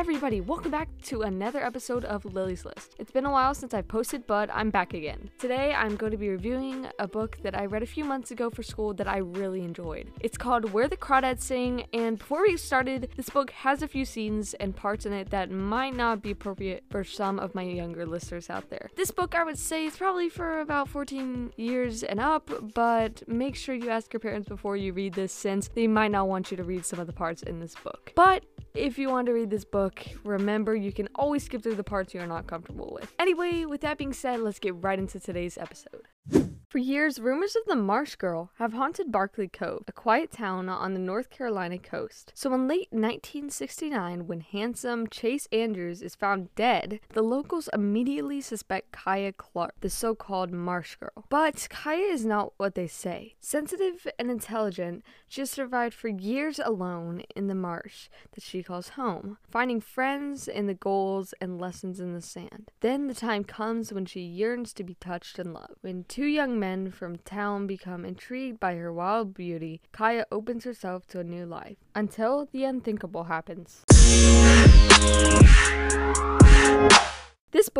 everybody, welcome back to another episode of Lily's List. It's been a while since I've posted, but I'm back again. Today, I'm going to be reviewing a book that I read a few months ago for school that I really enjoyed. It's called Where the Crawdads Sing, and before we get started, this book has a few scenes and parts in it that might not be appropriate for some of my younger listeners out there. This book, I would say, is probably for about 14 years and up, but make sure you ask your parents before you read this since they might not want you to read some of the parts in this book. But if you want to read this book, remember you can always skip through the parts you're not comfortable with. Anyway, with that being said, let's get right into today's episode. For years, rumors of the Marsh Girl have haunted Barkley Cove, a quiet town on the North Carolina coast. So in late 1969, when handsome Chase Andrews is found dead, the locals immediately suspect Kya Clark, the so-called Marsh Girl. But Kya is not what they say. Sensitive and intelligent, she has survived for years alone in the marsh that she calls home, finding friends in the goals and lessons in the sand. Then the time comes when she yearns to be touched and loved. When two young men from town become intrigued by her wild beauty, Kya opens herself to a new life until the unthinkable happens.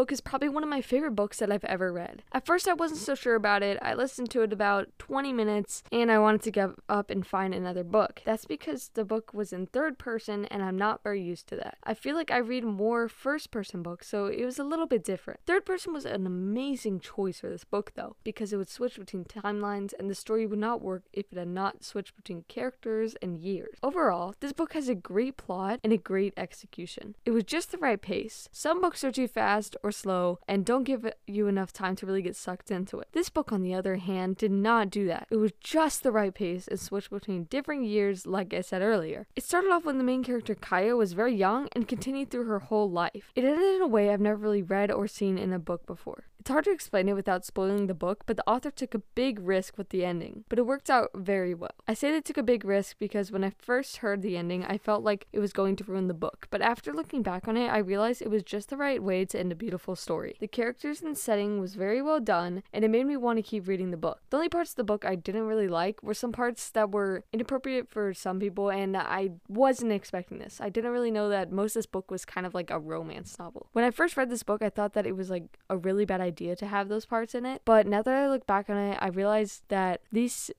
Book is probably one of my favorite books that I've ever read. At first, I wasn't so sure about it. I listened to it about 20 minutes and I wanted to give up and find another book. That's because the book was in third person and I'm not very used to that. I feel like I read more first person books, so it was a little bit different. Third person was an amazing choice for this book, though, because it would switch between timelines and the story would not work if it had not switched between characters and years. Overall, this book has a great plot and a great execution. It was just the right pace. Some books are too fast fast or slow and don't give you enough time to really get sucked into it. This book, on the other hand, did not do that. It was just the right pace and switched between different years, like I said earlier. It started off when the main character Kya was very young and continued through her whole life. It ended in a way I've never really read or seen in a book before. It's hard to explain it without spoiling the book, but the author took a big risk with the ending, but it worked out very well. I say they took a big risk because when I first heard the ending, I felt like it was going to ruin the book, but after looking back on it, I realized it was just the right way to end a beautiful story. The characters and setting was very well done, and it made me want to keep reading the book. The only parts of the book I didn't really like were some parts that were inappropriate for some people, and I wasn't expecting this. I didn't really know that most of this book was kind of like a romance novel. When I first read this book, I thought that it was like a really bad idea to have those parts in it. But now that I look back on it, I realized that these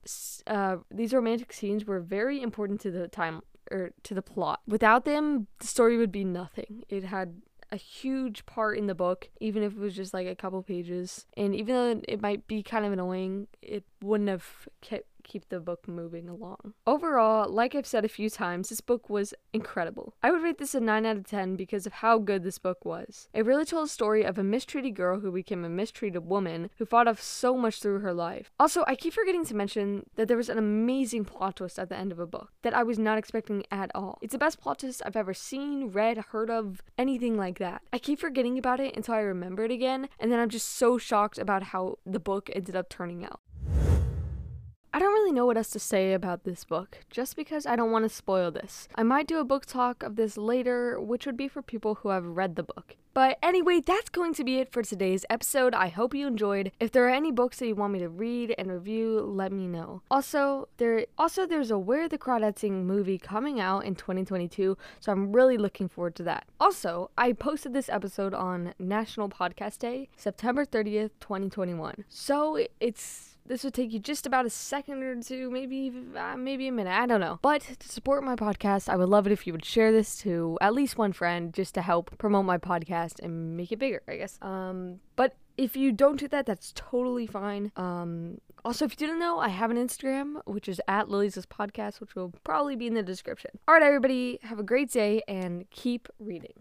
uh, these romantic scenes were very important to the time or to the plot. Without them, the story would be nothing. It had a huge part in the book, even if it was just like a couple pages. And even though it might be kind of annoying, it wouldn't have kept keep the book moving along. Overall, like I've said a few times, this book was incredible. I would rate this a 9 out of 10 because of how good this book was. It really told a story of a mistreated girl who became a mistreated woman who fought off so much through her life. Also, I keep forgetting to mention that there was an amazing plot twist at the end of a book that I was not expecting at all. It's the best plot twist I've ever seen, read, heard of, anything like that. I keep forgetting about it until I remember it again, and then I'm just so shocked about how the book ended up turning out. I don't really know what else to say about this book, just because I don't want to spoil this. I might do a book talk of this later, which would be for people who have read the book. But anyway, that's going to be it for today's episode. I hope you enjoyed. If there are any books that you want me to read and review, let me know. Also, there also there's a Where the Crawdads Sing movie coming out in 2022, so I'm really looking forward to that. Also, I posted this episode on National Podcast Day, September 30th, 2021. So it's this would take you just about a second or two, maybe uh, maybe a minute. I don't know. But to support my podcast, I would love it if you would share this to at least one friend just to help promote my podcast and make it bigger, I guess. Um, but if you don't do that, that's totally fine. Um, also, if you didn't know, I have an Instagram, which is at Lily's Podcast, which will probably be in the description. All right, everybody, have a great day and keep reading.